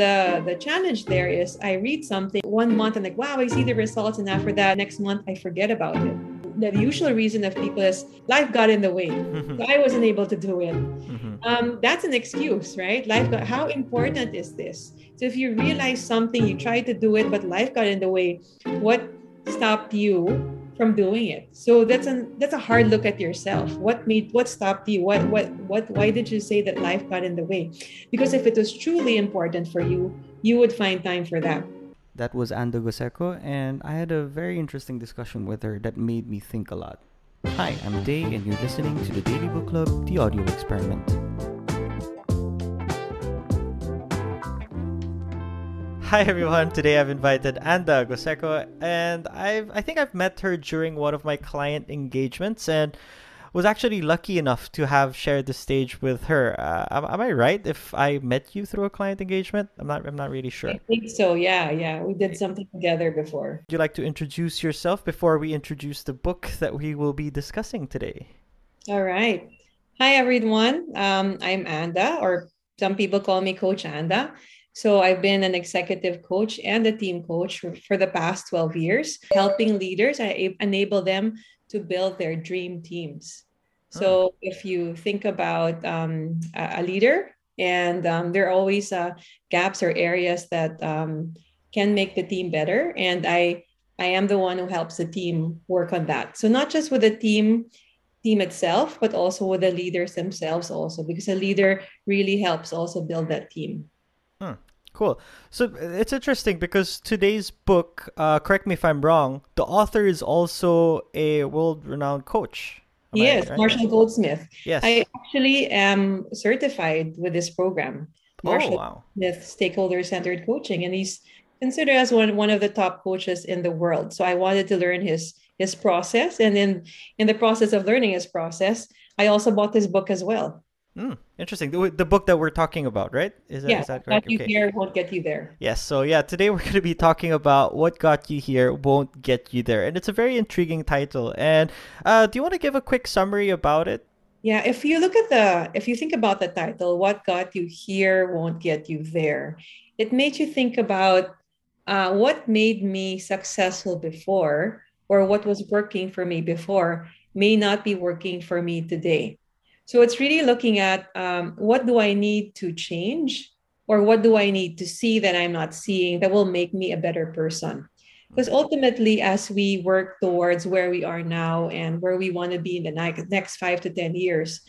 The the challenge there is I read something one month and like, wow, I see the results, and after that, next month I forget about it. The usual reason of people is life got in the way. so I wasn't able to do it. Mm-hmm. Um, that's an excuse, right? Life got how important is this? So if you realize something, you try to do it, but life got in the way, what stopped you from doing it. So that's a that's a hard look at yourself. What made what stopped you? What what what why did you say that life got in the way? Because if it was truly important for you you would find time for that. That was Anda Goseko, and I had a very interesting discussion with her that made me think a lot. Hi, I'm Day, and you're listening to the Daily Book Club, the audio experiment. Hi everyone. Today I've invited Anda Goseko and I've I think I've met her during one of my client engagements and was actually lucky enough to have shared the stage with her. Uh, am, am, I right if I met you through a client engagement? I'm not I'm not really sure. I think so. Yeah, yeah. We did something together before. Would you like to introduce yourself before we introduce the book that we will be discussing today? All right. Hi everyone. Um, I'm Anda or some people call me Coach Anda. So I've been an executive coach and a team coach for, the past 12 years, helping leaders. I enable them to build their dream teams. So if you think about um, a, leader, and um, there are always uh, gaps or areas that um, can make the team better, and I I am the one who helps the team work on that. So not just with the team team itself, but also with the leaders themselves also, because a leader really helps also build that team. Cool. So it's interesting because today's book, uh, correct me if I'm wrong, the author is also a world renowned coach. yes, right? Marshall Goldsmith. Yes. I actually am certified with this program. Oh, Marshall oh, wow. Smith Stakeholder Centered Coaching. And he's considered as one, one of the top coaches in the world. So I wanted to learn his his process. And in in the process of learning his process, I also bought this book as well. Mm, interesting. The, the, book that we're talking about, right? Is that, yeah, is that correct? Got you okay. here won't get you there. Yes. So yeah, today we're going to be talking about what got you here won't get you there, and it's a very intriguing title. And uh, do you want to give a quick summary about it? Yeah. If you look at the, if you think about the title, what got you here won't get you there. It made you think about uh, what made me successful before, or what was working for me before, may not be working for me today so it's really looking at um, what do I need to change or what do I need to see that I'm not seeing that will make me a better person. Because ultimately, as we work towards where we are now and where we want to be in the next five to 10 years,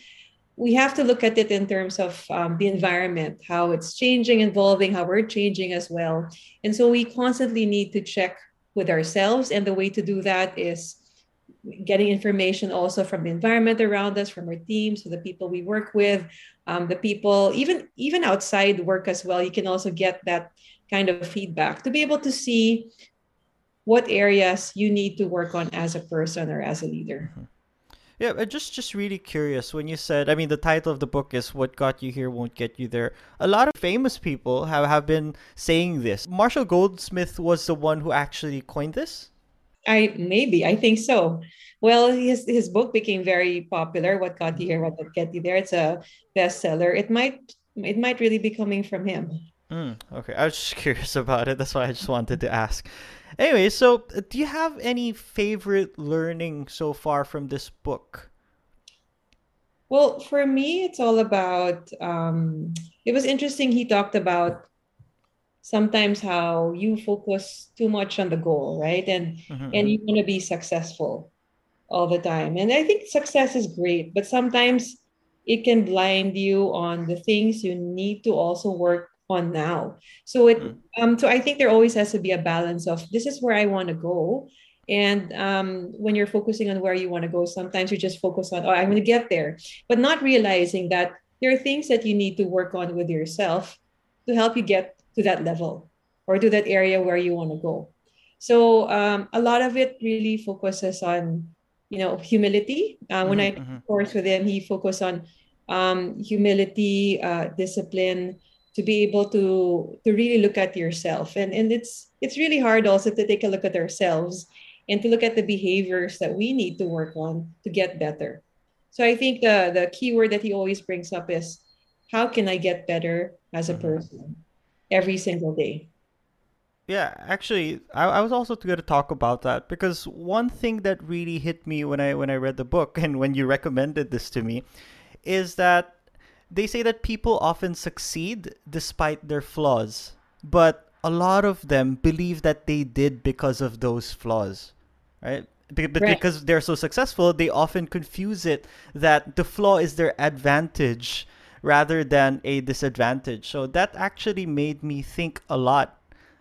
we have to look at it in terms of um, the environment, how it's changing, evolving, how we're changing as well. And so we constantly need to check with ourselves. And the way to do that is getting information also from the environment around us, from our teams, so the people we work with, um, the people even even outside work as well. You can also get that kind of feedback to be able to see what areas you need to work on as a person or as a leader. Mm-hmm. Yeah, just just really curious when you said, I mean, the title of the book is "What Got You Here Won't Get You There." A lot of famous people have have been saying this. Marshall Goldsmith was the one who actually coined this. I maybe I think so. Well, his his book became very popular. What got you here? What get you there? It's a bestseller. It might it might really be coming from him. Mm, okay, I was just curious about it. That's why I just wanted to ask. Anyway, so uh, do you have any favorite learning so far from this book? Well, for me, it's all about. Um, it was interesting. He talked about sometimes how you focus too much on the goal right? And mm-hmm. and you want to be successful all the time. And i think success is great but sometimes it can blind you on the things you need to also work on now. So it mm-hmm. um so i think there always has to be a balance of this is where i want to go. And um, when you're focusing on where you want to go sometimes you just focus on oh i'm going to get there. But not realizing that there are things that you need to work on with yourself to help you get to that level or to that area where you want to go. So um, a lot of it really focuses on, you know, humility. Uh, when mm-hmm, I mm-hmm. course with him, he focused on um, humility, uh, discipline, to be able to to really look at yourself. And and it's it's really hard also to take a look at ourselves and to look at the behaviors that we need to work on to get better. So I think the the key word that he always brings up is how can I get better as a mm-hmm. person? Every single day. Yeah, actually, I, I was also going to talk about that because one thing that really hit me when I when I read the book and when you recommended this to me is that they say that people often succeed despite their flaws, but a lot of them believe that they did because of those flaws, right? But Right. because they're so successful, they often confuse it that the flaw is their advantage rather than a disadvantage. So that actually made me think a lot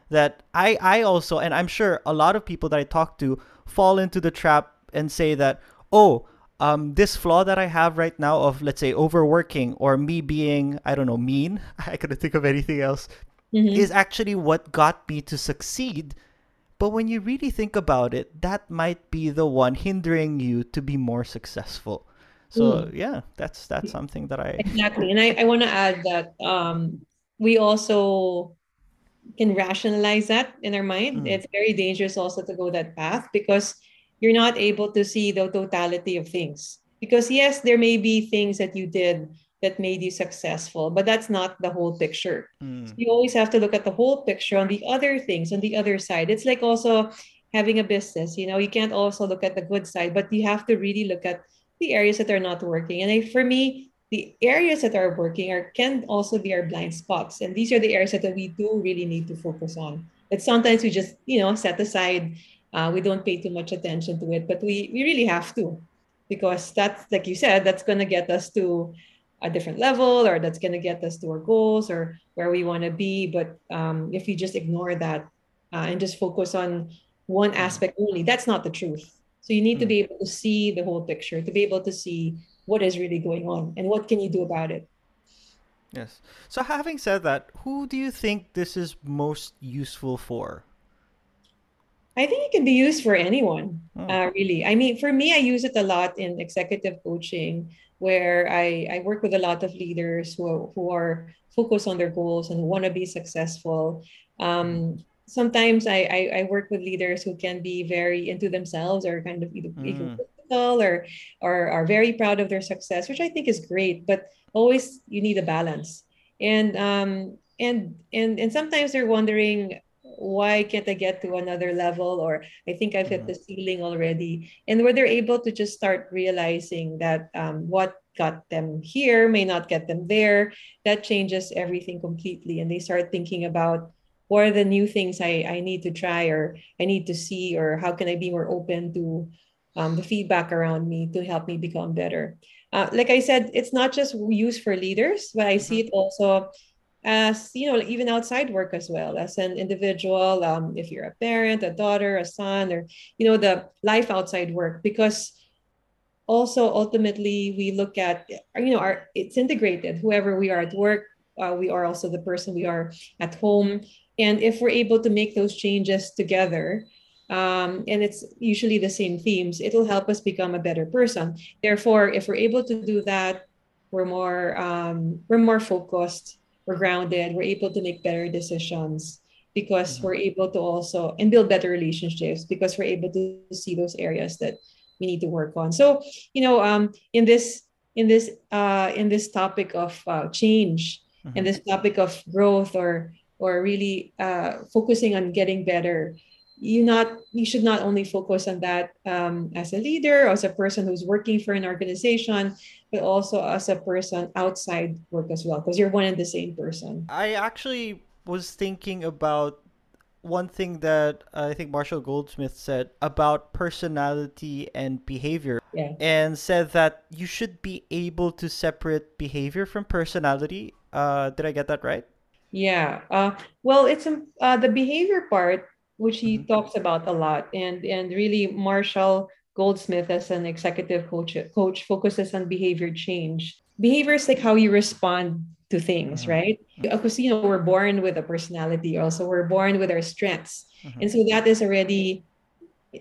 that I I also and I'm sure a lot of people that I talk to fall into the trap and say that oh um this flaw that I have right now of let's say overworking or me being I don't know mean I couldn't think of anything else Mhm. is actually what got me to succeed but when you really think about it that might be the one hindering you to be more successful so Mm. yeah that's that's something that I Exactly. And I, I want to add that um, we also can rationalize that in our mind. Mm. It's very dangerous also to go that path because you're not able to see the totality of things. Because, yes, there may be things that you did that made you successful, but that's not the whole picture. Mm. You always have to look at the whole picture on the other things, on the other side. It's like also having a business, you know, you can't also look at the good side, but you have to really look at the areas that are not working. And I, for me, the areas that are working are can also be our blind spots. And these are the areas that we do really need to focus on. But sometimes we just, you know, set aside. Uh, we don't pay too much attention to it, but we we really have to, because that's like you said, that's going to get us to a different level, or that's going to get us to our goals or where we want to be. But um, if we just ignore that uh, and just focus on one aspect only, that's not the truth. So you need to Mm. be able to see the whole picture, to be able to see what is really going on and what can you do about it. Yes. So having said that, who do you think this is most useful for? I think it can be used for anyone, Hmm. uh, really. I mean, for me, I use it a lot in executive coaching, where I, I work with a lot of leaders who are, who are focused on their goals and want to be successful. Um, sometimes I, I, I work with leaders who can be very into themselves or kind of either Mm. egotistical or, or are very proud of their success, which I think is great. But always you need a balance. And um, and and and sometimes they're wondering why can't I get to another level or I think I've hit Mhm. the ceiling already. And where they're able to just start realizing that um, what got them here may not get them there, that changes everything completely. And they start thinking about what are the new things I, I need to try or I need to see, or how can I be more open to um, the feedback around me to help me become better. Uh, like I said, it's not just used for leaders, but I see Mhm. it also as you know even outside work as well as an individual um, if you're a parent a daughter a son or you know the life outside work because also ultimately we look at you know our it's integrated whoever we are at work uh, we are also the person we are at home and if we're able to make those changes together um, and it's usually the same themes it'll help us become a better person therefore if we're able to do that we're more um, we're more focused we're grounded we're able to make better decisions because Mhm. we're able to also and build better relationships because we're able to see those areas that we need to work on so you know um, in this in this uh, in this topic of uh, change and Mhm. this topic of growth or or really uh, focusing on getting better you not you should not only focus on that um, as a leader or as a person who's working for an organization but also as a person outside work as well because you're one and the same person I actually was thinking about one thing that I think Marshall Goldsmith said about personality and behavior, yeah and said that you should be able to separate behavior from personality. Uh, did I get that right? Yeah. Uh, well, it's um, uh, the behavior part, which he Mhm. talks about a lot, and and really Marshall Goldsmith as an executive coach coach focuses on behavior change. Behavior is like how you respond to things, Mhm. right? Because you know we're born with a personality, also we're born with our strengths, Mhm. and so that is already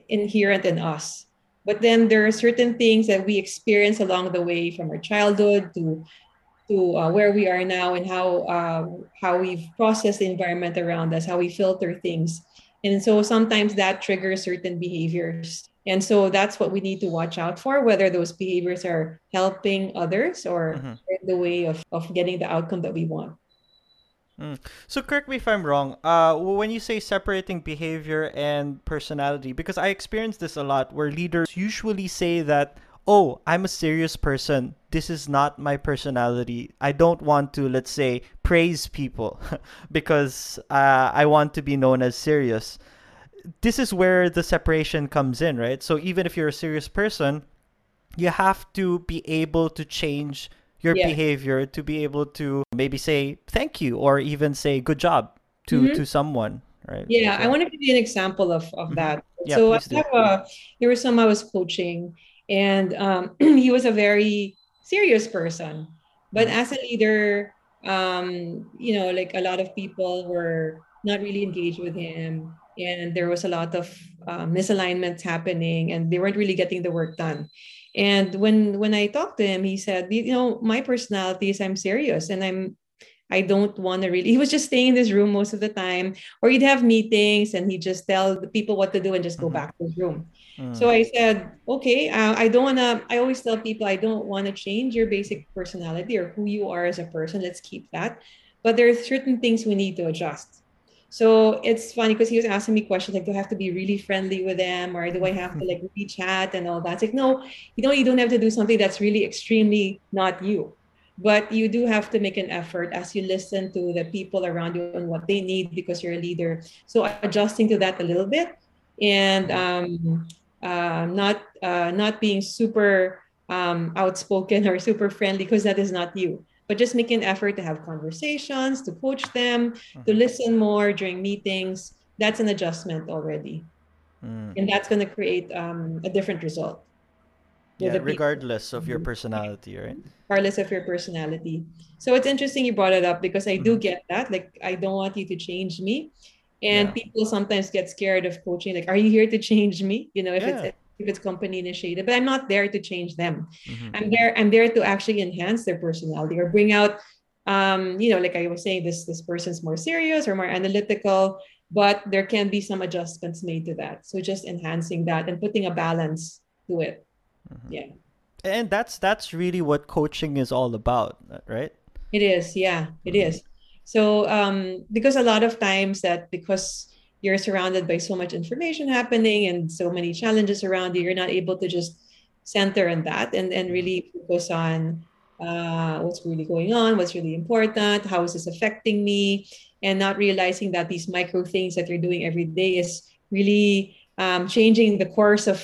inherent in us. But then there are certain things that we experience along the way from our childhood to to uh, where we are now and how uh, how we've processed the environment around us, how we filter things, and so sometimes that triggers certain behaviors. And so that's what we need to watch out for, whether those behaviors are helping others or Mhm. in the way of, of getting the outcome that we want. Mm. So correct me if I'm wrong. Uh, when you say separating behavior and personality, because I experience this a lot, where leaders usually say that, "Oh, I'm a serious person. This is not my personality. I don't want to, let's say, praise people because uh, I want to be known as serious." This is where the separation comes in, right? So even if you're a serious person, you have to be able to change your yeah. behavior to be able to maybe say thank you or even say good job to mm-hmm. to someone right yeah so, i want to give you an example of of mm-hmm. that yeah, so I have a, there was some i was coaching and um, he was a very serious person. But mm-hmm. as a leader um, you know like a lot of people were not really engaged with him. And there was a lot of uh, misalignments happening and they weren't really getting the work done. And when when i talked to him he said you know my personality is i'm serious and i'm i don't want to really he was just staying in this room most of the time. Or he'd have meetings and he'd just tell the people what to do and just go mm-hmm. back to his room mm. so i said okay uh, i don't want to i always tell people i don't want to change your basic personality or who you are as a person let's keep that but there are certain things we need to adjust so it's funny because he was asking me questions like, do I have to be really friendly with them or do I have to like really chat and all that? It's like, no, you know, you don't have to do something that's really extremely not you. But you do have to make an effort as you listen to the people around you and what they need because you're a leader. So adjusting to that a little bit and um, uh, not uh, not being super um, outspoken or super friendly because that is not you but just make an effort to have conversations, to coach them, mm-hmm. to listen more during meetings. That's an adjustment already. Mm. And that's going to create um, a different result. Yeah, regardless of your mm-hmm. personality, right? Regardless of your personality. So it's interesting you brought it up because I do mm-hmm. get that. Like, I don't want you to change me. And yeah. people sometimes get scared of coaching. Like, are you here to change me? You know, if yeah. it's if it's company initiated but i'm not there to change them mm-hmm. i'm there i'm there to actually enhance their personality or bring out um, you know like i was saying this this person's more serious or more analytical but there can be some adjustments made to that so just enhancing that and putting a balance to it mm-hmm. yeah and that's that's really what coaching is all about right it is yeah it mm-hmm. is so um because a lot of times that because you're surrounded by so much information happening and so many challenges around you you're not able to just center on that and, and really focus on uh, what's really going on what's really important how is this affecting me and not realizing that these micro things that you're doing every day is really um, changing the course of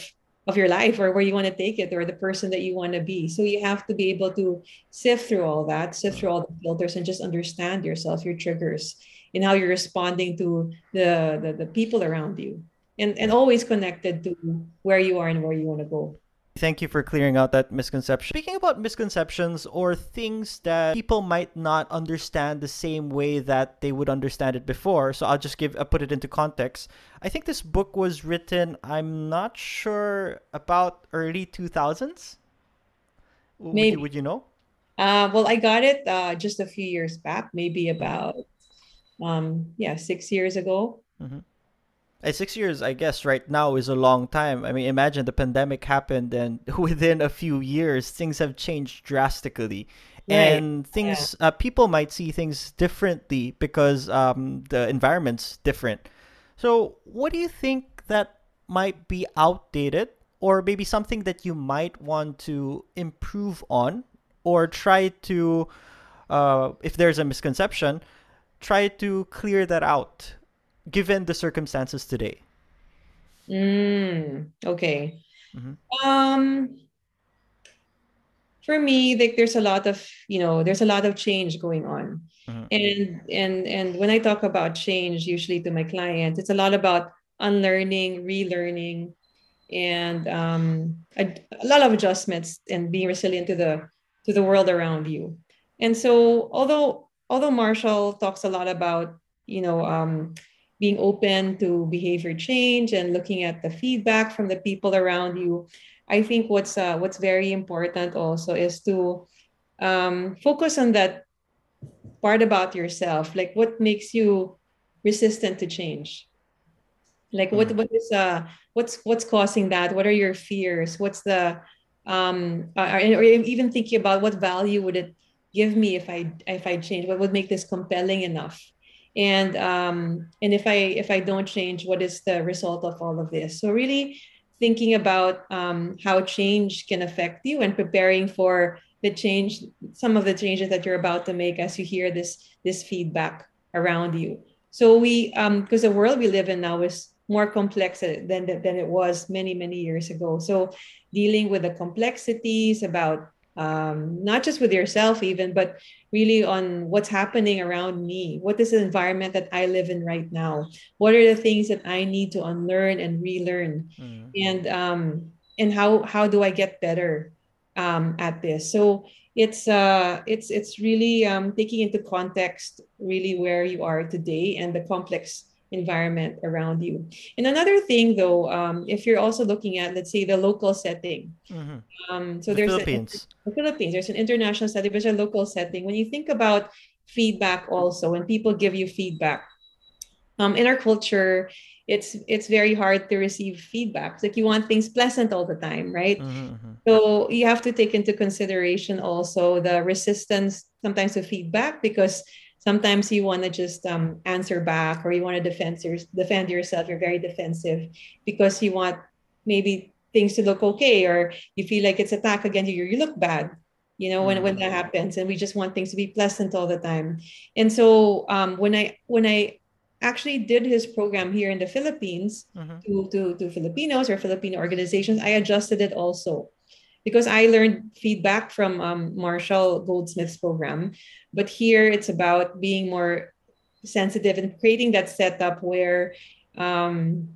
of your life or where you want to take it or the person that you want to be so you have to be able to sift through all that sift through all the filters and just understand yourself your triggers and how you're responding to the, the, the people around you and, and always connected to where you are and where you want to go. Thank you for clearing out that misconception. Speaking about misconceptions or things that people might not understand the same way that they would understand it before, so I'll just give I'll put it into context. I think this book was written, I'm not sure about early 2000s. Maybe. Would you, would you know? Uh, well, I got it uh, just a few years back, maybe about um yeah six years ago mm-hmm. Six years i guess right now is a long time i mean imagine the pandemic happened and within a few years things have changed drastically right. and things yeah. uh, people might see things differently because um, the environment's different so what do you think that might be outdated or maybe something that you might want to improve on or try to uh, if there's a misconception try to clear that out given the circumstances today? Mm, okay. Mm-hmm. Um, for me, like there's a lot of you know there's a lot of change going on, mm-hmm. and and and when I talk about change, usually to my clients, it's a lot about unlearning, relearning, and um, a, a lot of adjustments and being resilient to the to the world around you. And so, although although Marshall talks a lot about, you know, um, being open to behavior change and looking at the feedback from the people around you, I think what's uh, what's very important also is to um, focus on that part about yourself, like what makes you resistant to change. Like what mm. what is uh what's what's causing that? What are your fears? What's the um uh, or even thinking about what value would it give me if I if I change? What would make this compelling enough? And um, and if I if I don't change, what is the result of all of this? So really thinking about um, how change can affect you and preparing for the change, some of the changes that you're about to make as you hear this this feedback around you. So we, because um, the world we live in now is more complex than than it was many many years ago. So dealing with the complexities about um, not just with yourself even, but really on what's happening around me. What is the environment that I live in right now? What are the things that I need to unlearn and relearn? Mm-hmm. And um, and how how do I get better um, at this? So it's uh it's it's really um, taking into context really where you are today and the complex environment around you. And another thing, though, um, if you're also looking at, let's say, the local setting, mm-hmm. um, so the there's Philippines. A, the Philippines. There's an international setting, there's a local setting. When you think about feedback, also, when people give you feedback, um, in our culture, it's it's very hard to receive feedback. It's like you want things pleasant all the time, right? Mm-hmm, mm-hmm. So you have to take into consideration also the resistance sometimes to feedback because sometimes you want to just um, answer back or you want to defend, your, defend yourself you're very defensive because you want maybe things to look okay or you feel like it's attack against you you look bad you know when, when that mm. happens and we just want things to be pleasant all the time and so um, when i when i actually did his program here in the philippines mm-hmm. to, to, to filipinos or filipino organizations i adjusted it also because I learned feedback from um, Marshall Goldsmith's program, but here it's about being more sensitive and creating that setup where um,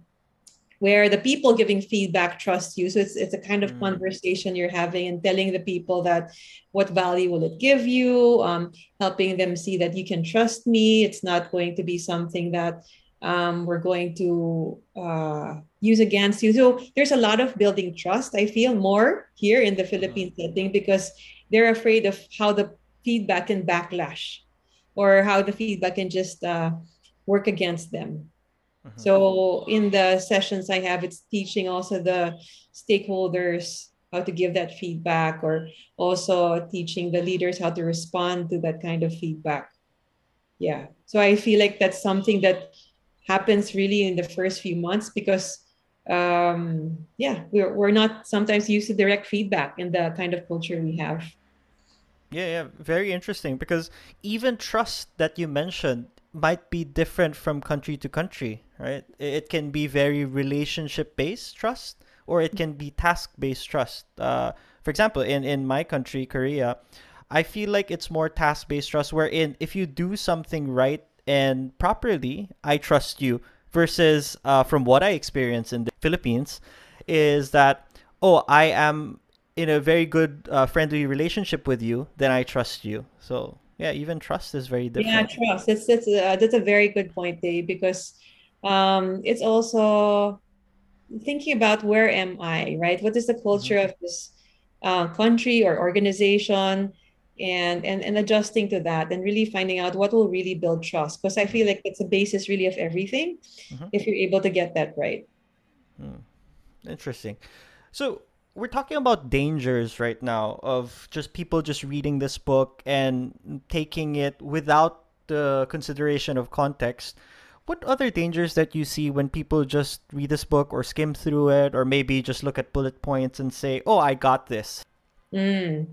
where the people giving feedback trust you. So it's it's a kind of mm. conversation you're having and telling the people that what value will it give you, um, helping them see that you can trust me. It's not going to be something that um, we're going to uh, use against you. So there's a lot of building trust. I feel more here in the Philippines mm-hmm. setting because they're afraid of how the feedback can backlash or how the feedback can just uh, work against them. Mm-hmm. So in the sessions I have, it's teaching also the stakeholders how to give that feedback or also teaching the leaders how to respond to that kind of feedback. Yeah. So I feel like that's something that happens really in the first few months because um, yeah, we're, we're not sometimes used to direct feedback in the kind of culture we have. Yeah, yeah, very interesting because even trust that you mentioned might be different from country to country, right? It can be very relationship based trust or it can be task based trust. Uh, for example, in, in my country, Korea, I feel like it's more task based trust, wherein if you do something right and properly, I trust you. Versus, uh, from what I experience in the Philippines, is that oh, I am in a very good uh, friendly relationship with you, then I trust you. So yeah, even trust is very different. Yeah, trust. That's that's a, that's a very good point, Dave, because um, it's also thinking about where am I, right? What is the culture mm-hmm. of this uh, country or organization? And and and adjusting to that and really finding out what will really build trust because i feel like it's a basis really of everything mm-hmm. if you're able to get that right hmm. interesting so we're talking about dangers right now of just people just reading this book and taking it without the consideration of context what other dangers that you see when people just read this book or skim through it or maybe just look at bullet points and say oh i got this mm.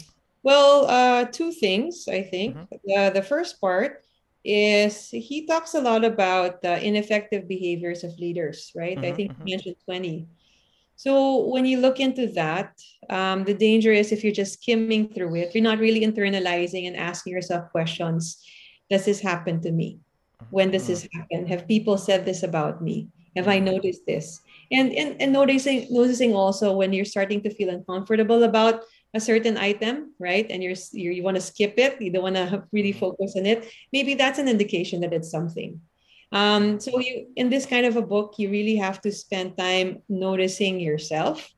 Well, uh, two things, I think. Mm-hmm. Uh, the first part is he talks a lot about the ineffective behaviors of leaders, right? Mm-hmm, I think mm-hmm. he mentioned 20. So when you look into that, um, the danger is if you're just skimming through it, you're not really internalizing and asking yourself questions. Does this happen to me? When does this mm-hmm. happen? Have people said this about me? Have I noticed this? And, and and noticing noticing also when you're starting to feel uncomfortable about a certain item, right? And you're, you're you want to skip it, you don't want to really mm-hmm. focus on it. Maybe that's an indication that it's something. Um, so you in this kind of a book, you really have to spend time noticing yourself,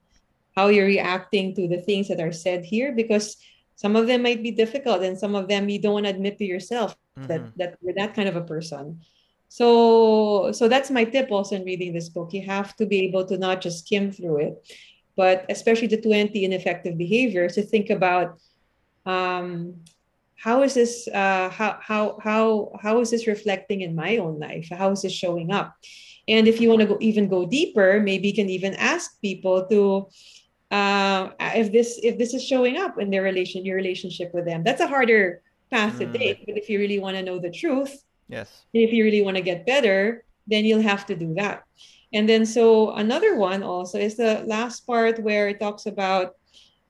how you're reacting to the things that are said here, because some of them might be difficult, and some of them you don't want to admit to yourself mm-hmm. that that you're that kind of a person. So so that's my tip also in reading this book. You have to be able to not just skim through it, but especially the 20 ineffective behaviors to think about um, how is this uh, how how how how is this reflecting in my own life how is this showing up and if you want to go even go deeper maybe you can even ask people to uh, if this if this is showing up in their relation your relationship with them that's a harder path to Mm. take but if you really want to know the truth Yes. if you really want to get better then you'll have to do that and then so another one also is the last part where it talks about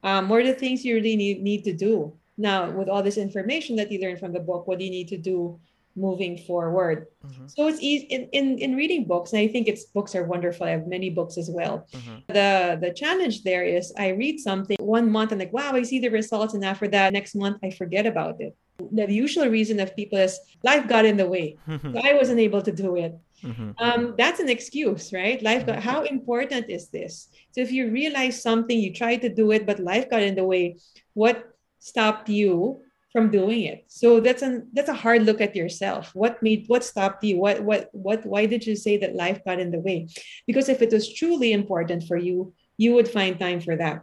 um, what are the things you really need, need to do now with all this information that you learn from the book what do you need to do moving forward Mhm. so it's easy in, in, in reading books and i think it's books are wonderful i have many books as well Mhm. the the challenge there is i read something one month and like wow i see the results and after that next month i forget about it the usual reason of people is life got in the way Mhm. i wasn't able to do it Mhm. um, that's an excuse, right? Life got, how important is this? So if you realize something, you try to do it, but life got in the way, what stopped you from doing it? So that's an that's a hard look at yourself. What made what stopped you? What what what why did you say that life got in the way? Because if it was truly important for you, you would find time for that.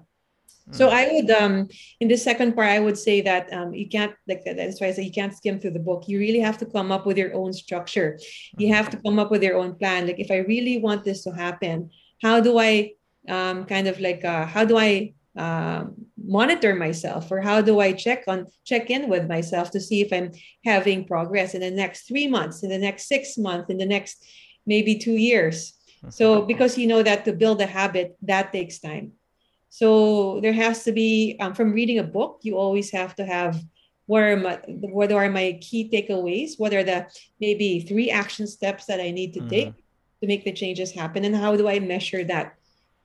So I would um in the second part I would say that um you can't like that's why I say you can't skim through the book. You really have to come up with your own structure. You have to come up with your own plan. Like if I really want this to happen, how do I um kind of like uh how do I um monitor myself or how do I check on check in with myself to see if I'm having progress in the next 3 months, in the next 6 months, in the next maybe 2 years. So because you know that to build a habit that takes time. So there has to be um, from reading a book, you always have to have what are my what are my key takeaways? What are the maybe three action steps that I need to take to make the changes happen? And how do I measure that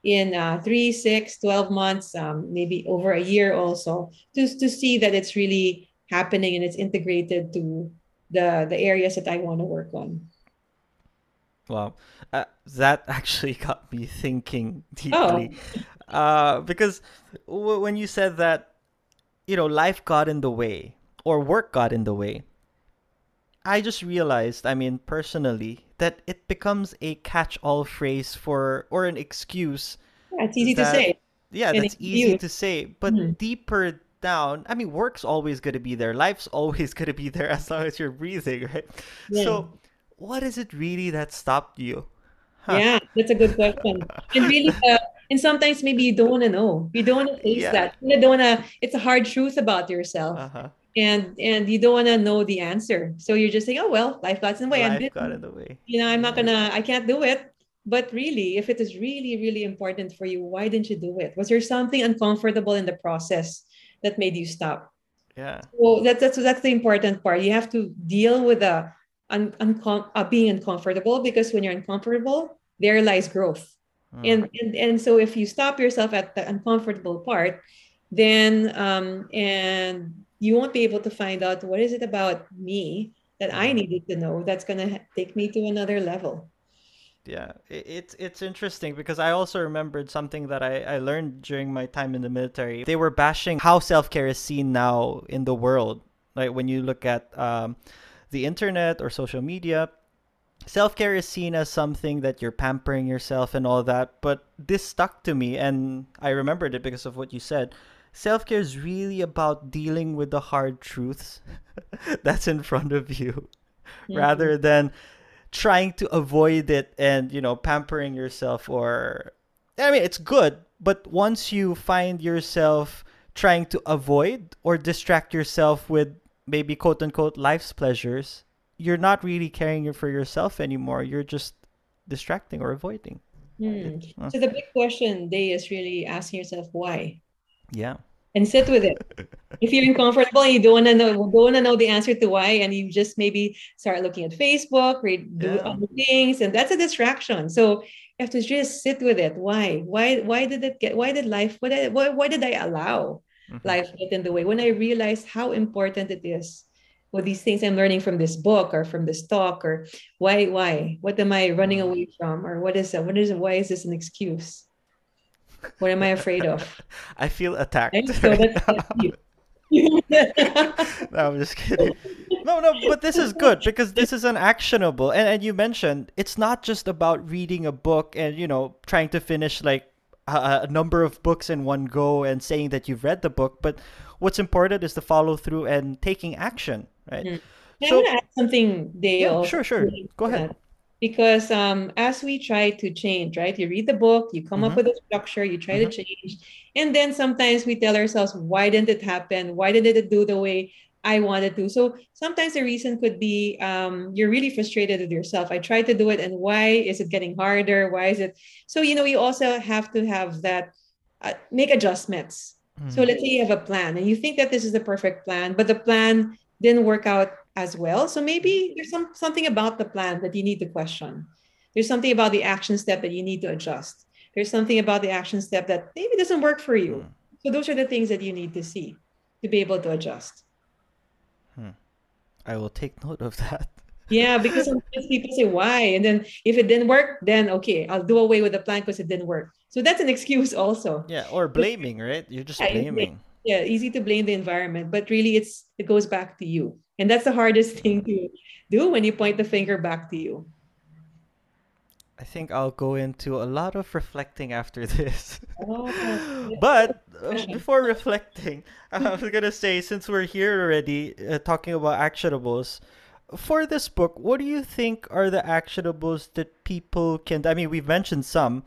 in uh, three, six, 12 months, um, maybe over a year also, just to see that it's really happening and it's integrated to the the areas that I want to work on. Wow, uh, that actually got me thinking deeply. Uh, because w- when you said that, you know, life got in the way or work got in the way, I just realized, I mean, personally, that it becomes a catch-all phrase for or an excuse. Yeah, it's easy to say. Yeah, that's easy to say, but Mhm. deeper down, I mean, work's always going to be there. Life's always going to be there as long as you're breathing, right? Yeah. So, what is it really that stopped you? Huh. Yeah, that's a good question. And really, uh, and sometimes maybe you don't want to know. You don't want to face Yeah. that. You don't want to. It's a hard truth about yourself, Uh-huh. and and you don't want to know the answer. So you're just saying, "Oh well, life got in the way. Life got in the way. You know, I'm not gonna. I can't do it." But really, if it is really, really important for you, why didn't you do it? Was there something uncomfortable in the process that made you stop? Yeah. Well, that, that's that's the important part. You have to deal with the un, uncom- uh, being uncomfortable because when you're uncomfortable, there lies growth. Mm. And, and and so if you stop yourself at the uncomfortable part, then um, and you won't be able to find out what is it about me that I Mhm. needed to know that's gonna take me to another level. Yeah, it's it's interesting because I also remembered something that I, I learned during my time in the military. They were bashing how self care is seen now in the world. Like when you look at um, the internet or social media, self care is seen as something that you're pampering yourself and all that. But this stuck to me, and I remembered it because of what you said. Self care is really about dealing with the hard truths that's in front of you mm-hmm. rather than trying to avoid it and you know pampering yourself or i mean it's good but once you find yourself trying to avoid or distract yourself with maybe quote unquote life's pleasures you're not really caring for yourself anymore you're just distracting or avoiding Hmm. Huh. So the big question, Day, is really asking yourself why, yeah and sit with it. if you're uncomfortable and you don't want to know don't want to know the answer to why and you just maybe start looking at facebook read do Yeah. other things and that's a distraction so you have to just sit with it why why why did it get why did life what did, why, why did i allow Mhm. life get in the way when i realized how important it is with these things i'm learning from this book or from this talk or why why? What am i running away mm. from or what is that? What is it why is this an excuse? What am i afraid of? I feel attacked right? so that's no, I'm just kidding. No, no, but this is good because this is an actionable. And, and you mentioned it's not just about reading a book and, you know, trying to finish like a, a number of books in one go and saying that you've read the book, but what's important is the follow through and taking action, right? Mm-hmm. So, I want to add something, Dale. Yeah, sure, sure. Go ahead. Because um, as we try to change, right? You read the book, you come mm-hmm. up with a structure, you try mm-hmm. to change, and then sometimes we tell ourselves, "Why didn't it happen? Why didn't it do the way I wanted to. So sometimes the reason could be um, you're really frustrated with yourself. I tried to do it, and why is it getting harder? Why is it? So you know, you also have to have that uh, make adjustments. Mm-hmm. So let's say you have a plan, and you think that this is the perfect plan, but the plan didn't work out as well. So maybe there's some something about the plan that you need to question. There's something about the action step that you need to adjust. There's something about the action step that maybe doesn't work for you. Mm. So those are the things that you need to see to be able to adjust. I will take note of that. yeah, because sometimes people say why, and then if it didn't work, then okay, I'll do away with the plan because it didn't work. So that's an excuse also. Yeah, or blaming, right? You're just blaming. Yeah, easy to blame the environment, but really it's it goes back to you. And that's the hardest thing to do when you point the finger back to you. I think I'll go into a lot of reflecting after this. Oh, but uh, before reflecting, I was gonna say since we're here already uh, talking about actionables, for this book, what do you think are the actionables that people can? I mean, we've mentioned some,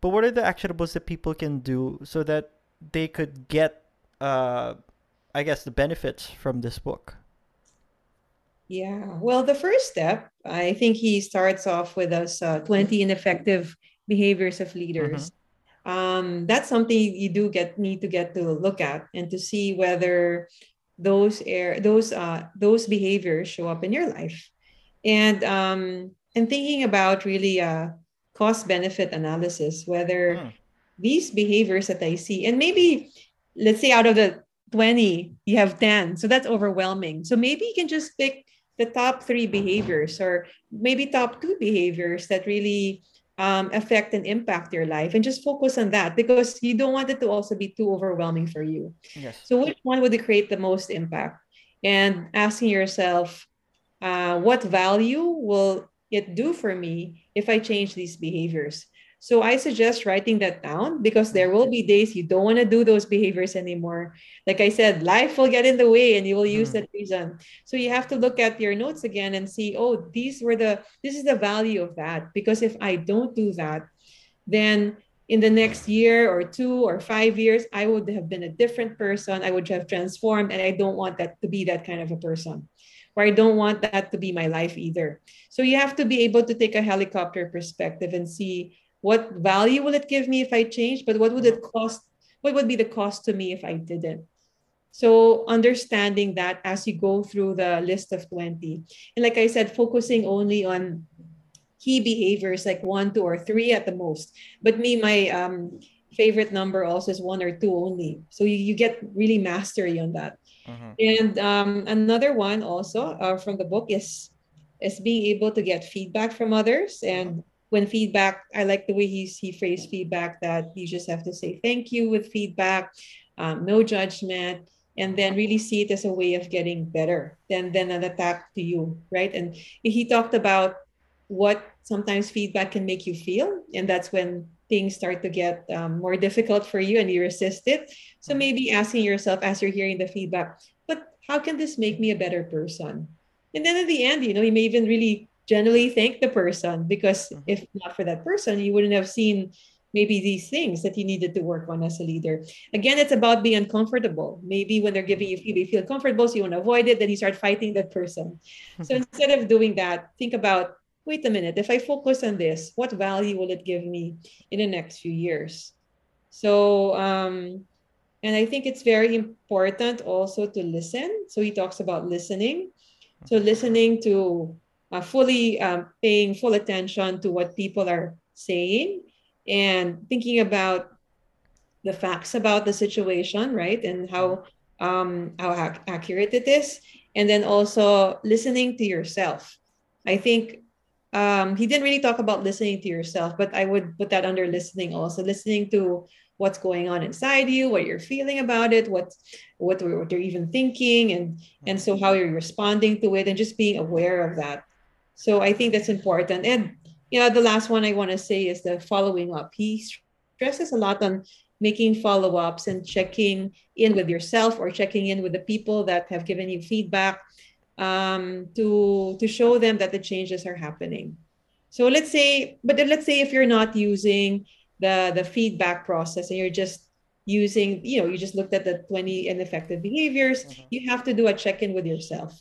but what are the actionables that people can do so that they could get, uh, I guess, the benefits from this book? Yeah. Well, the first step, I think he starts off with us uh, 20 ineffective behaviors of leaders. Mm-hmm. Um, that's something you do get need to get to look at and to see whether those air those uh, those behaviors show up in your life, and um, and thinking about really a cost benefit analysis whether mm. these behaviors that I see and maybe let's say out of the 20 you have 10 so that's overwhelming so maybe you can just pick the top three behaviors or maybe top two behaviors that really um, affect and impact your life and just focus on that because you don't want it to also be too overwhelming for you. Yes. So, which one would create the most impact? And asking yourself, uh, what value will it do for me if I change these behaviors? So I suggest writing that down because there will be days you don't want to do those behaviors anymore. Like I said, life will get in the way and you will use mm. that reason. So you have to look at your notes again and see, oh, these were the this is the value of that. Because if I don't do that, then in the next year or two or five years, I would have been a different person. I would have transformed, and I don't want that to be that kind of a person or I don't want that to be my life either. So you have to be able to take a helicopter perspective and see what value will it give me if I change? But what would it cost? What would be the cost to me if I didn't? So understanding that as you go through the list of 20. And like I said, focusing only on key behaviors like one, two, or three at the most. But me, my um, favorite number also is one or two only. So you, you get really mastery on that. Mm-hmm. And um, another one also uh, from the book is is being able to get feedback from others and when feedback, I like the way he's, he phrased feedback that you just have to say thank you with feedback, um, no judgment, and then really see it as a way of getting better than, than an attack to you, right? And he talked about what sometimes feedback can make you feel, and that's when things start to get um, more difficult for you and you resist it. So maybe asking yourself as you're hearing the feedback, but how can this make me a better person? And then at the end, you know, you may even really generally thank the person because mm-hmm. if not for that person, you wouldn't have seen maybe these things that you needed to work on as a leader. Again, it's about being uncomfortable. Maybe when they're giving you feedback, you feel comfortable, so you want to avoid it, then you start fighting that person. So instead of doing that, think about wait a minute, if I focus on this, what value will it give me in the next few years? So, um, and I think it's very important also to listen. So he talks about listening. So listening to uh, fully um, paying full attention to what people are saying and thinking about the facts about the situation, right? And how um, how ac- accurate it is, and then also listening to yourself. I think um, he didn't really talk about listening to yourself, but I would put that under listening also. Listening to what's going on inside you, what you're feeling about it, what what, what you're even thinking, and and so how you're responding to it, and just being aware of that. So I think that's important. And you know, the last one I want to say is the following up. He stresses a lot on making follow-ups and checking in with yourself or checking in with the people that have given you feedback um, to to show them that the changes are happening. So let's say, but let's say if you're not using the the feedback process and you're just using, you know, you just looked at the 20 ineffective behaviors, mm-hmm. you have to do a check-in with yourself.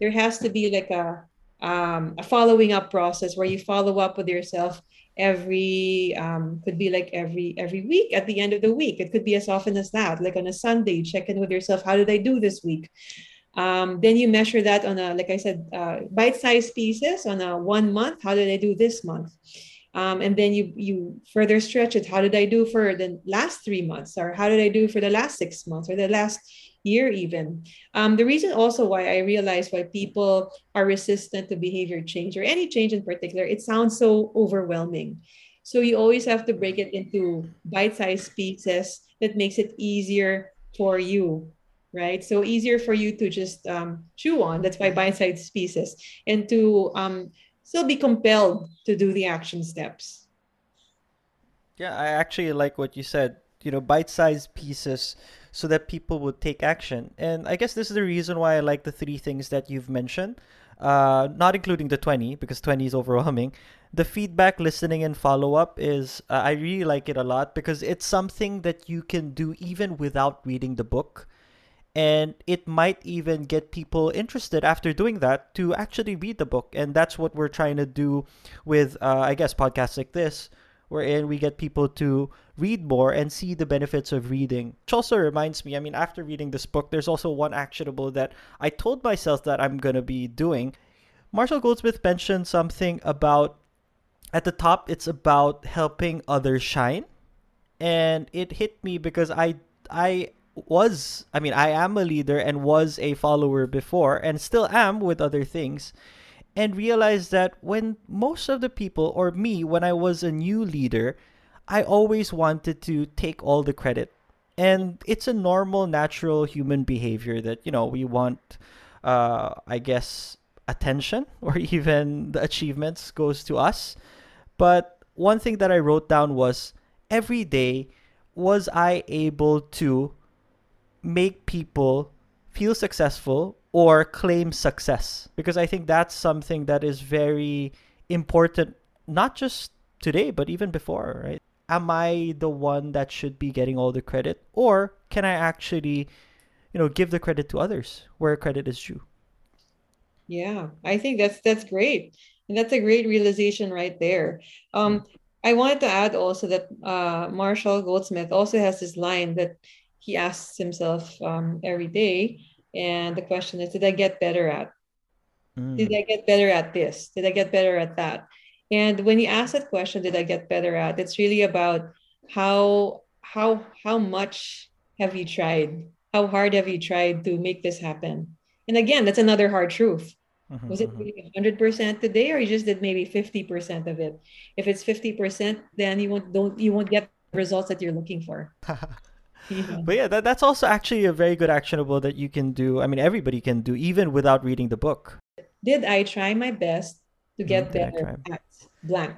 There has to be like a um, a following up process where you follow up with yourself every um, could be like every every week at the end of the week. It could be as often as that like on a sunday check in with yourself how did i do this week? Um, then you measure that on a like i said uh, bite-sized pieces on a one month how did i do this month? Um, and then you you further stretch it how did i do for the last three months? Or how did i do for the last six months? Or the last year even. Um, the reason also why i realize why people are resistant to behavior change or any change in particular it sounds so overwhelming. So you always have to break it into bite-sized pieces that makes it easier for you right? So easier for you to just um, chew on that's why bite-sized pieces and to um, still be compelled to do the action steps. Yeah i actually like what you said. You know bite-sized pieces so that people would take action. And I guess this is the reason why I like the three things that you've mentioned, uh, not including the 20, because 20 is overwhelming. The feedback, listening, and follow up is, uh, I really like it a lot because it's something that you can do even without reading the book. And it might even get people interested after doing that to actually read the book. And that's what we're trying to do with, uh, I guess, podcasts like this wherein we get people to read more and see the benefits of reading. Which also reminds me, I mean, after reading this book, there's also one actionable that I told myself that I'm going to be doing. Marshall Goldsmith mentioned something about, at the top, it's about helping others shine. And it hit me because I, I was, I mean, I am a leader and was a follower before and still am with other things and realized that when most of the people, or me, when I was a new leader, I always wanted to take all the credit. And it's a normal, natural human behavior that, you know, we want, uh, I guess, attention or even the achievements goes to us. But one thing that I wrote down was every day, was I able to make people feel successful or claim success because i think that's something that is very important not just today but even before right am i the one that should be getting all the credit or can i actually you know give the credit to others where credit is due yeah i think that's that's great and that's a great realization right there um i wanted to add also that uh marshall goldsmith also has this line that he asks himself um, every day and the question is, did I get better at? Mm. Did I get better at this? Did I get better at that? And when you ask that question, did I get better at? It's really about how how how much have you tried? How hard have you tried to make this happen? And again, that's another hard truth. Mm-hmm, was it mm-hmm. really 100% today or you just did maybe 50% of it if it's 50% then you won't don't you won't get results that you're looking for but yeah, that, that's also actually a very good actionable that you can do. I mean, everybody can do even without reading the book. Did I try my best to mm, get mm, better at blank?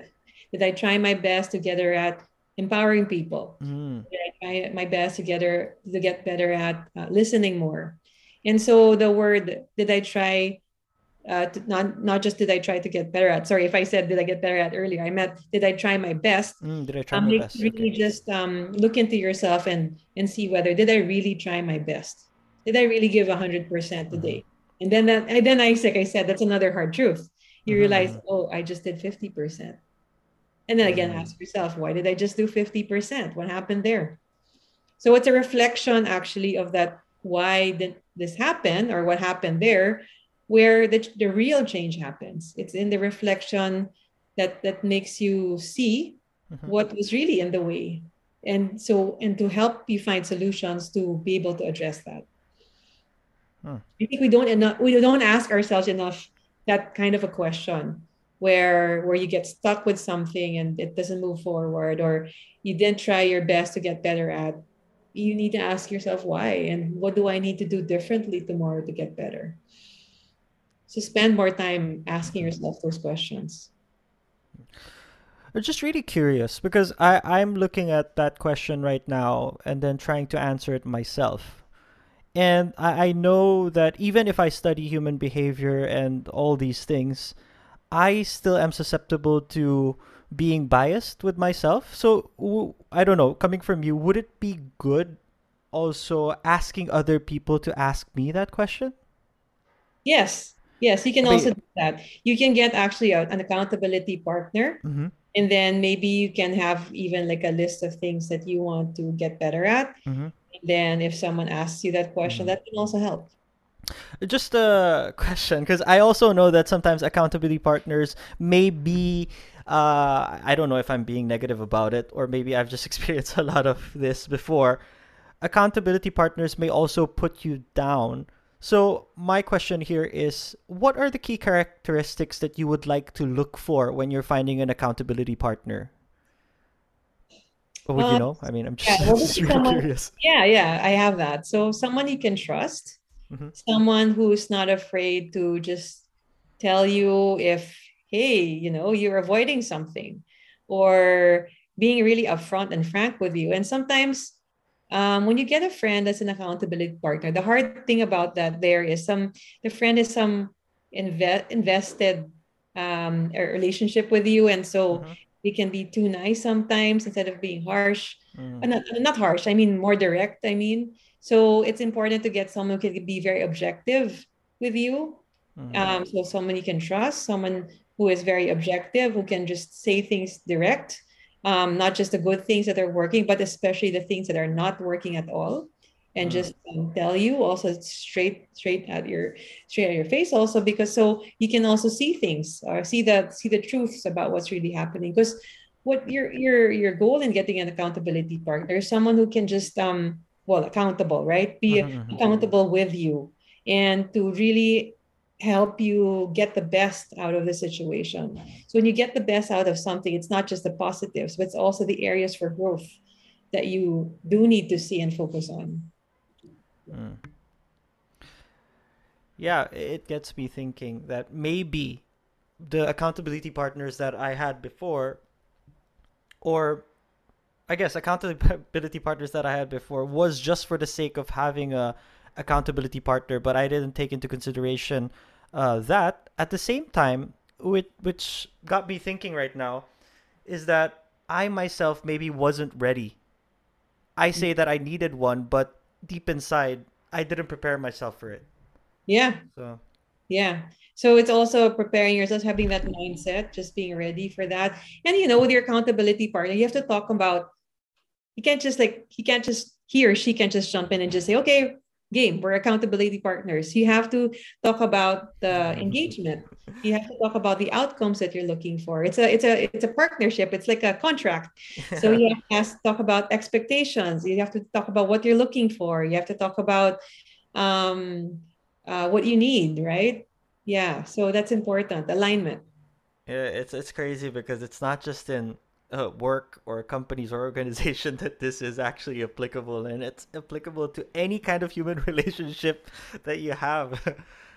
Did I try my best to get better at empowering people? Mm. Did I try my best to get her, to get better at uh, listening more? And so the word did I try uh, to, not not just did I try to get better at. Sorry if I said did I get better at earlier. I meant did I try my best. Mm, did I try um, my best? Really, okay. just um, look into yourself and and see whether did I really try my best. Did I really give hundred percent today? Mm-hmm. And then that and then I like I said that's another hard truth. You mm-hmm. realize oh I just did fifty percent. And then again, mm-hmm. ask yourself, why did I just do 50%? What happened there? So it's a reflection actually of that why did this happen or what happened there where the, the real change happens. It's in the reflection that that makes you see mm-hmm. what was really in the way. And so and to help you find solutions to be able to address that. Huh. I think we don't enough we don't ask ourselves enough that kind of a question where where you get stuck with something and it doesn't move forward or you didn't try your best to get better at you need to ask yourself why and what do i need to do differently tomorrow to get better so spend more time asking yourself those questions. I'm just really curious because I, I'm looking at that question right now and then trying to answer it myself. And I, I know that even if I study human behavior and all these things, I still am susceptible to being biased with myself. So w- I don't know, coming from you, would it be good also asking other people to ask me that question? Yes. Yes, you can also do that. You can get actually a, an accountability partner. Mm-hmm. And then maybe you can have even like a list of things that you want to get better at. Mm-hmm. Then if someone asks you that question, Mm-hmm. that can also help. Just a question, because I also know that sometimes accountability partners may be, uh, I don't know if I'm being negative about it, or maybe I've just experienced a lot of this before. Accountability partners may also put you down. So, my question here is what are the key characteristics that you would like to look for when you're finding an accountability partner? Or would you Um, know? I mean, I'm just, yeah, well, really someone- curious. Yeah, yeah, I have that. So someone you can trust, Mhm. someone who's not afraid to just tell you if, hey, you know, you're avoiding something, or being really upfront and frank with you. And sometimes um, when you get a friend that's an accountability partner, the hard thing about that there is some the friend is some inve- invested um, relationship with you, and so Mhm. We can be too nice sometimes instead of being harsh. Mm. uh, not, not harsh i mean more direct i mean. So it's important to get someone who can be very objective with you. Mm. um, so someone you can trust someone who is very objective who can just say things direct. Um, not just the good things that are working but especially the things that are not working at all and Mm. just um, tell you also straight straight at your straight at your face also because so you can also see things or see the see the truths about what's really happening because what your your your goal in getting an accountability partner is someone who can just um well accountable right be Mhm, mhm. accountable with you and to really help you get the best out of the situation so when you get the best out of something it's not just the positives but it's also the areas for growth that you do need to see and focus on Mm. Yeah, it gets me thinking that maybe the accountability partners that I had before, or I guess accountability partners that I had before, was just for the sake of having a accountability partner, but I didn't take into consideration uh, that at the same time, which which got me thinking right now, is that I myself maybe wasn't ready. I say that I needed one, but deep inside, I didn't prepare myself for it. yeah So, Yeah. So it's also preparing yourself, having that mindset, just being ready for that. And you know, with your accountability partner, you have to talk about you can't just like he can't just he or she can't just jump in and just say, okay, game, we're accountability partners. You have to talk about the engagement. You have to talk about the outcomes that you're looking for. It's a it's a it's a partnership. It's like a contract. So you have to talk about expectations. You have to talk about what you're looking for. You have to talk about um, uh, what you need, right? Yeah. So that's important. Alignment. yeah, it's it's crazy because it's not just in uh, work or companies or organization that this is actually applicable, and it's applicable to any kind of human relationship that you have.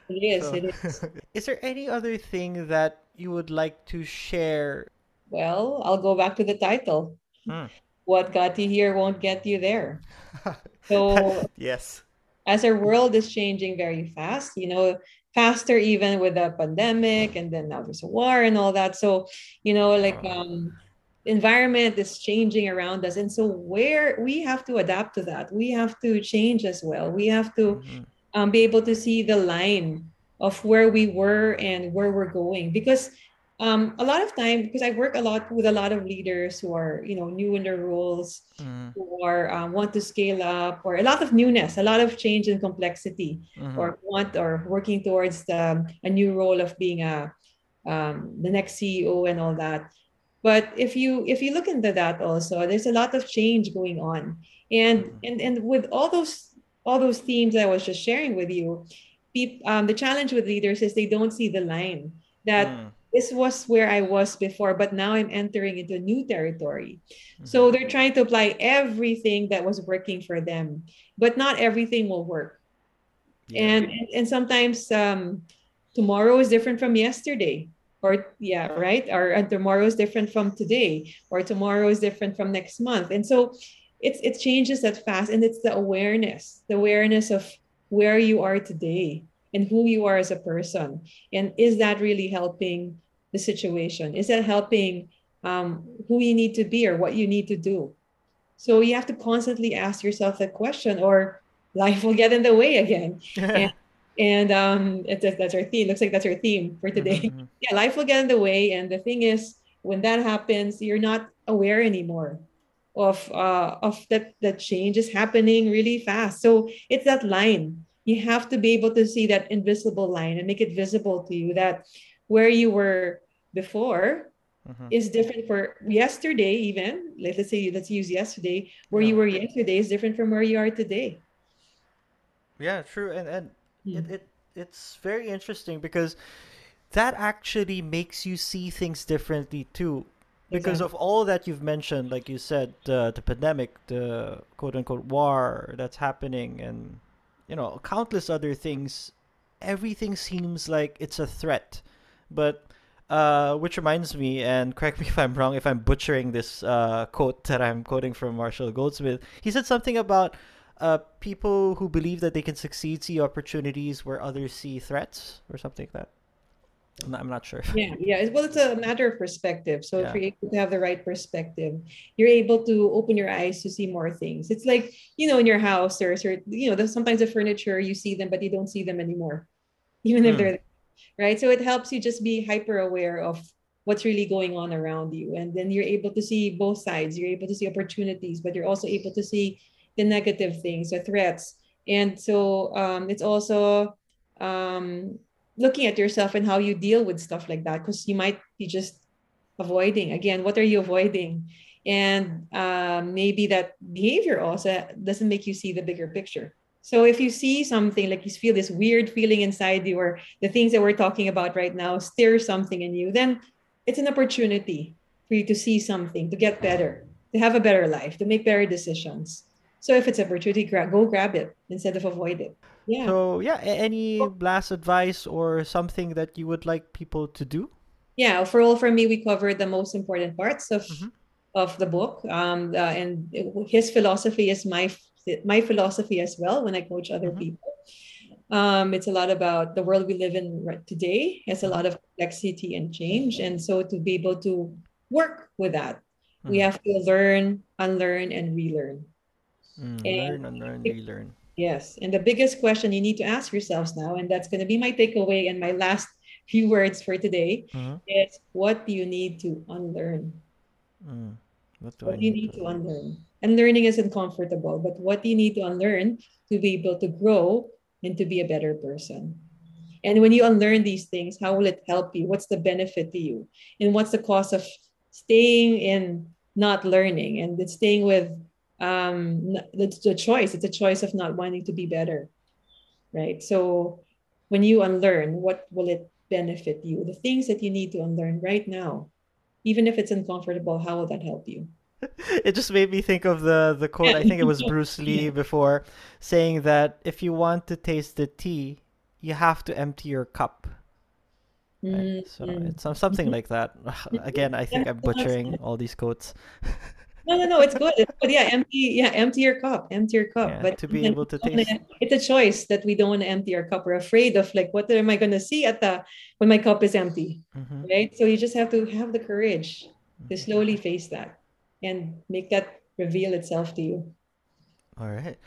It is. So- It is. is there any other thing that you would like to share? Well, I'll go back to the title. Hmm. What got you here won't get you there. So yes. as our world is changing very fast, you know, faster even with the pandemic and then now there's a war and all that. So, you know, like um environment is changing around us. And so where we have to adapt to that, we have to change as well. We have to Mhm. um, be able to see the line of where we were and where we're going because um, a lot of time because i work a lot with a lot of leaders who are you know new in their roles Mhm. who are um, want to scale up or a lot of newness a lot of change and complexity Mhm. or want or working towards the, a new role of being a um, the next ceo and all that but if you if you look into that also there's a lot of change going on and and and with all those all those themes i was just sharing with you um, the challenge with leaders is they don't see the line that Mm. this was where i was before but now i'm entering into new territory Mm-hmm. so they're trying to apply everything that was working for them but not everything will work Yeah. and and sometimes um, tomorrow is different from yesterday or yeah right? Or and tomorrow is different from today or tomorrow is different from next month. And so it's it changes that fast and it's the awareness the awareness of where you are today and who you are as a person. And is that really helping the situation? Is that helping um, who you need to be or what you need to do? So you have to constantly ask yourself that question or life will get in the way again. and, and um, it's, that's our theme looks like that's our theme for today. Mm-hmm. yeah life will get in the way and the thing is when that happens you're not aware anymore of uh, of that that change is happening really fast. So it's that line. You have to be able to see that invisible line and make it visible to you that where you were before mm-hmm. is different for yesterday even. Let's say let's use yesterday. Where yeah. you were yesterday is different from where you are today. Yeah true. And and yeah. it, it it's very interesting because that actually makes you see things differently too because exactly. of all that you've mentioned like you said uh, the pandemic the quote unquote war that's happening and you know countless other things everything seems like it's a threat but uh, which reminds me, and correct me if I'm wrong, if I'm butchering this uh, quote that I'm quoting from Marshall Goldsmith. He said something about uh, people who believe that they can succeed see opportunities where others see threats, or something like that. I'm not, I'm not sure. Yeah, yeah. Well, it's a matter of perspective. So yeah. if you're able to have the right perspective, you're able to open your eyes to see more things. It's like you know, in your house, there's, or you know, there's sometimes the furniture you see them, but you don't see them anymore, even if hmm. they're right. So it helps you just be hyper aware of what's really going on around you, and then you're able to see both sides. You're able to see opportunities, but you're also able to see the negative things, the threats, and so um, it's also um, looking at yourself and how you deal with stuff like that because you might be just avoiding. Again what are you avoiding? And um, maybe that behavior also doesn't make you see the bigger picture. So if you see something like you feel this weird feeling inside you or the things that we're talking about right now stir something in you then it's an opportunity for you to see something to get better to have a better life to make better decisions so if it's an opportunity go grab it instead of avoid it yeah. So yeah, any last advice or something that you would like people to do? Yeah, for all for me, we covered the most important parts of mm-hmm. of the book, um, uh, and his philosophy is my my philosophy as well when I coach other mm-hmm. people. Um, it's a lot about the world we live in right today. It's a lot of complexity and change, and so to be able to work with that, mm-hmm. we have to learn, unlearn, and relearn. Mm, and learn, unlearn, relearn Yes. And the biggest question you need to ask yourselves now, and that's going to be my takeaway and my last few words for today, mm-hmm. is what do you need to unlearn? Mm. What do, what do you need to, to unlearn? And learning isn't comfortable, but what do you need to unlearn to be able to grow and to be a better person? And when you unlearn these things, how will it help you? What's the benefit to you? And what's the cost of staying in not learning and staying with um it's a choice it's a choice of not wanting to be better right? So when you unlearn what will it benefit you? The things that you need to unlearn right now even if it's uncomfortable how will that help you? It just made me think of the the quote i think it was bruce lee before saying that if you want to taste the tea you have to empty your cup. Right? so mm-hmm. it's something like that. Again i think i'm butchering all these quotes no, no, no. It's good. It's good. Yeah, empty. Yeah, empty your cup. Empty your cup. Yeah, but to be able to taste. It's a choice that we don't want to empty our cup. We're afraid of like, what am I going to see at the when my cup is empty, mm-hmm. right? So you just have to have the courage to mm-hmm. slowly face that and make that reveal itself to you. All right.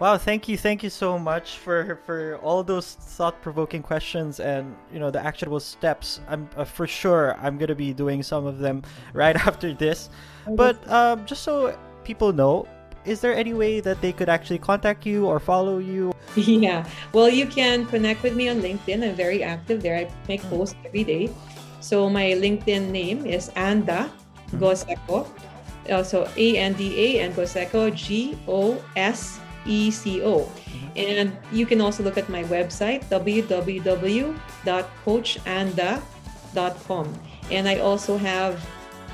Wow, thank you, thank you so much for for all those thought-provoking questions and you know the actionable steps. I'm uh, for sure I'm gonna be doing some of them right after this. But um, just so people know, is there any way that they could actually contact you or follow you? Yeah, well, you can connect with me on LinkedIn. I'm very active there. I make hmm. posts every day. So my LinkedIn name is Anda hmm. Goseko. Uh, so A N D A and Goseko G O S ECO. And you can also look at my website, www.coachanda.com. And I also have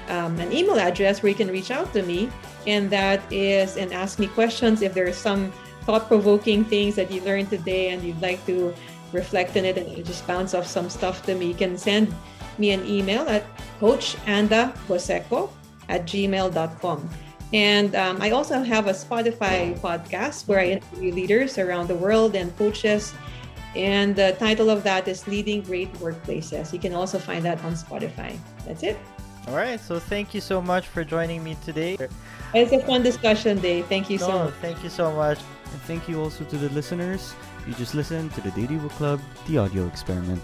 um, an email address where you can reach out to me, and that is and ask me questions if there are some thought-provoking things that you learned today and you'd like to reflect on it and just bounce off some stuff to me. You can send me an email at coachandagoseco at gmail.com. And um, I also have a Spotify podcast where I interview leaders around the world and coaches. And the title of that is Leading Great Workplaces. You can also find that on Spotify. That's it. All right. So thank you so much for joining me today. It's a fun discussion day. Thank you no, so much. Thank you so much. And thank you also to the listeners. You just listened to the Daily Book Club, the audio experiment.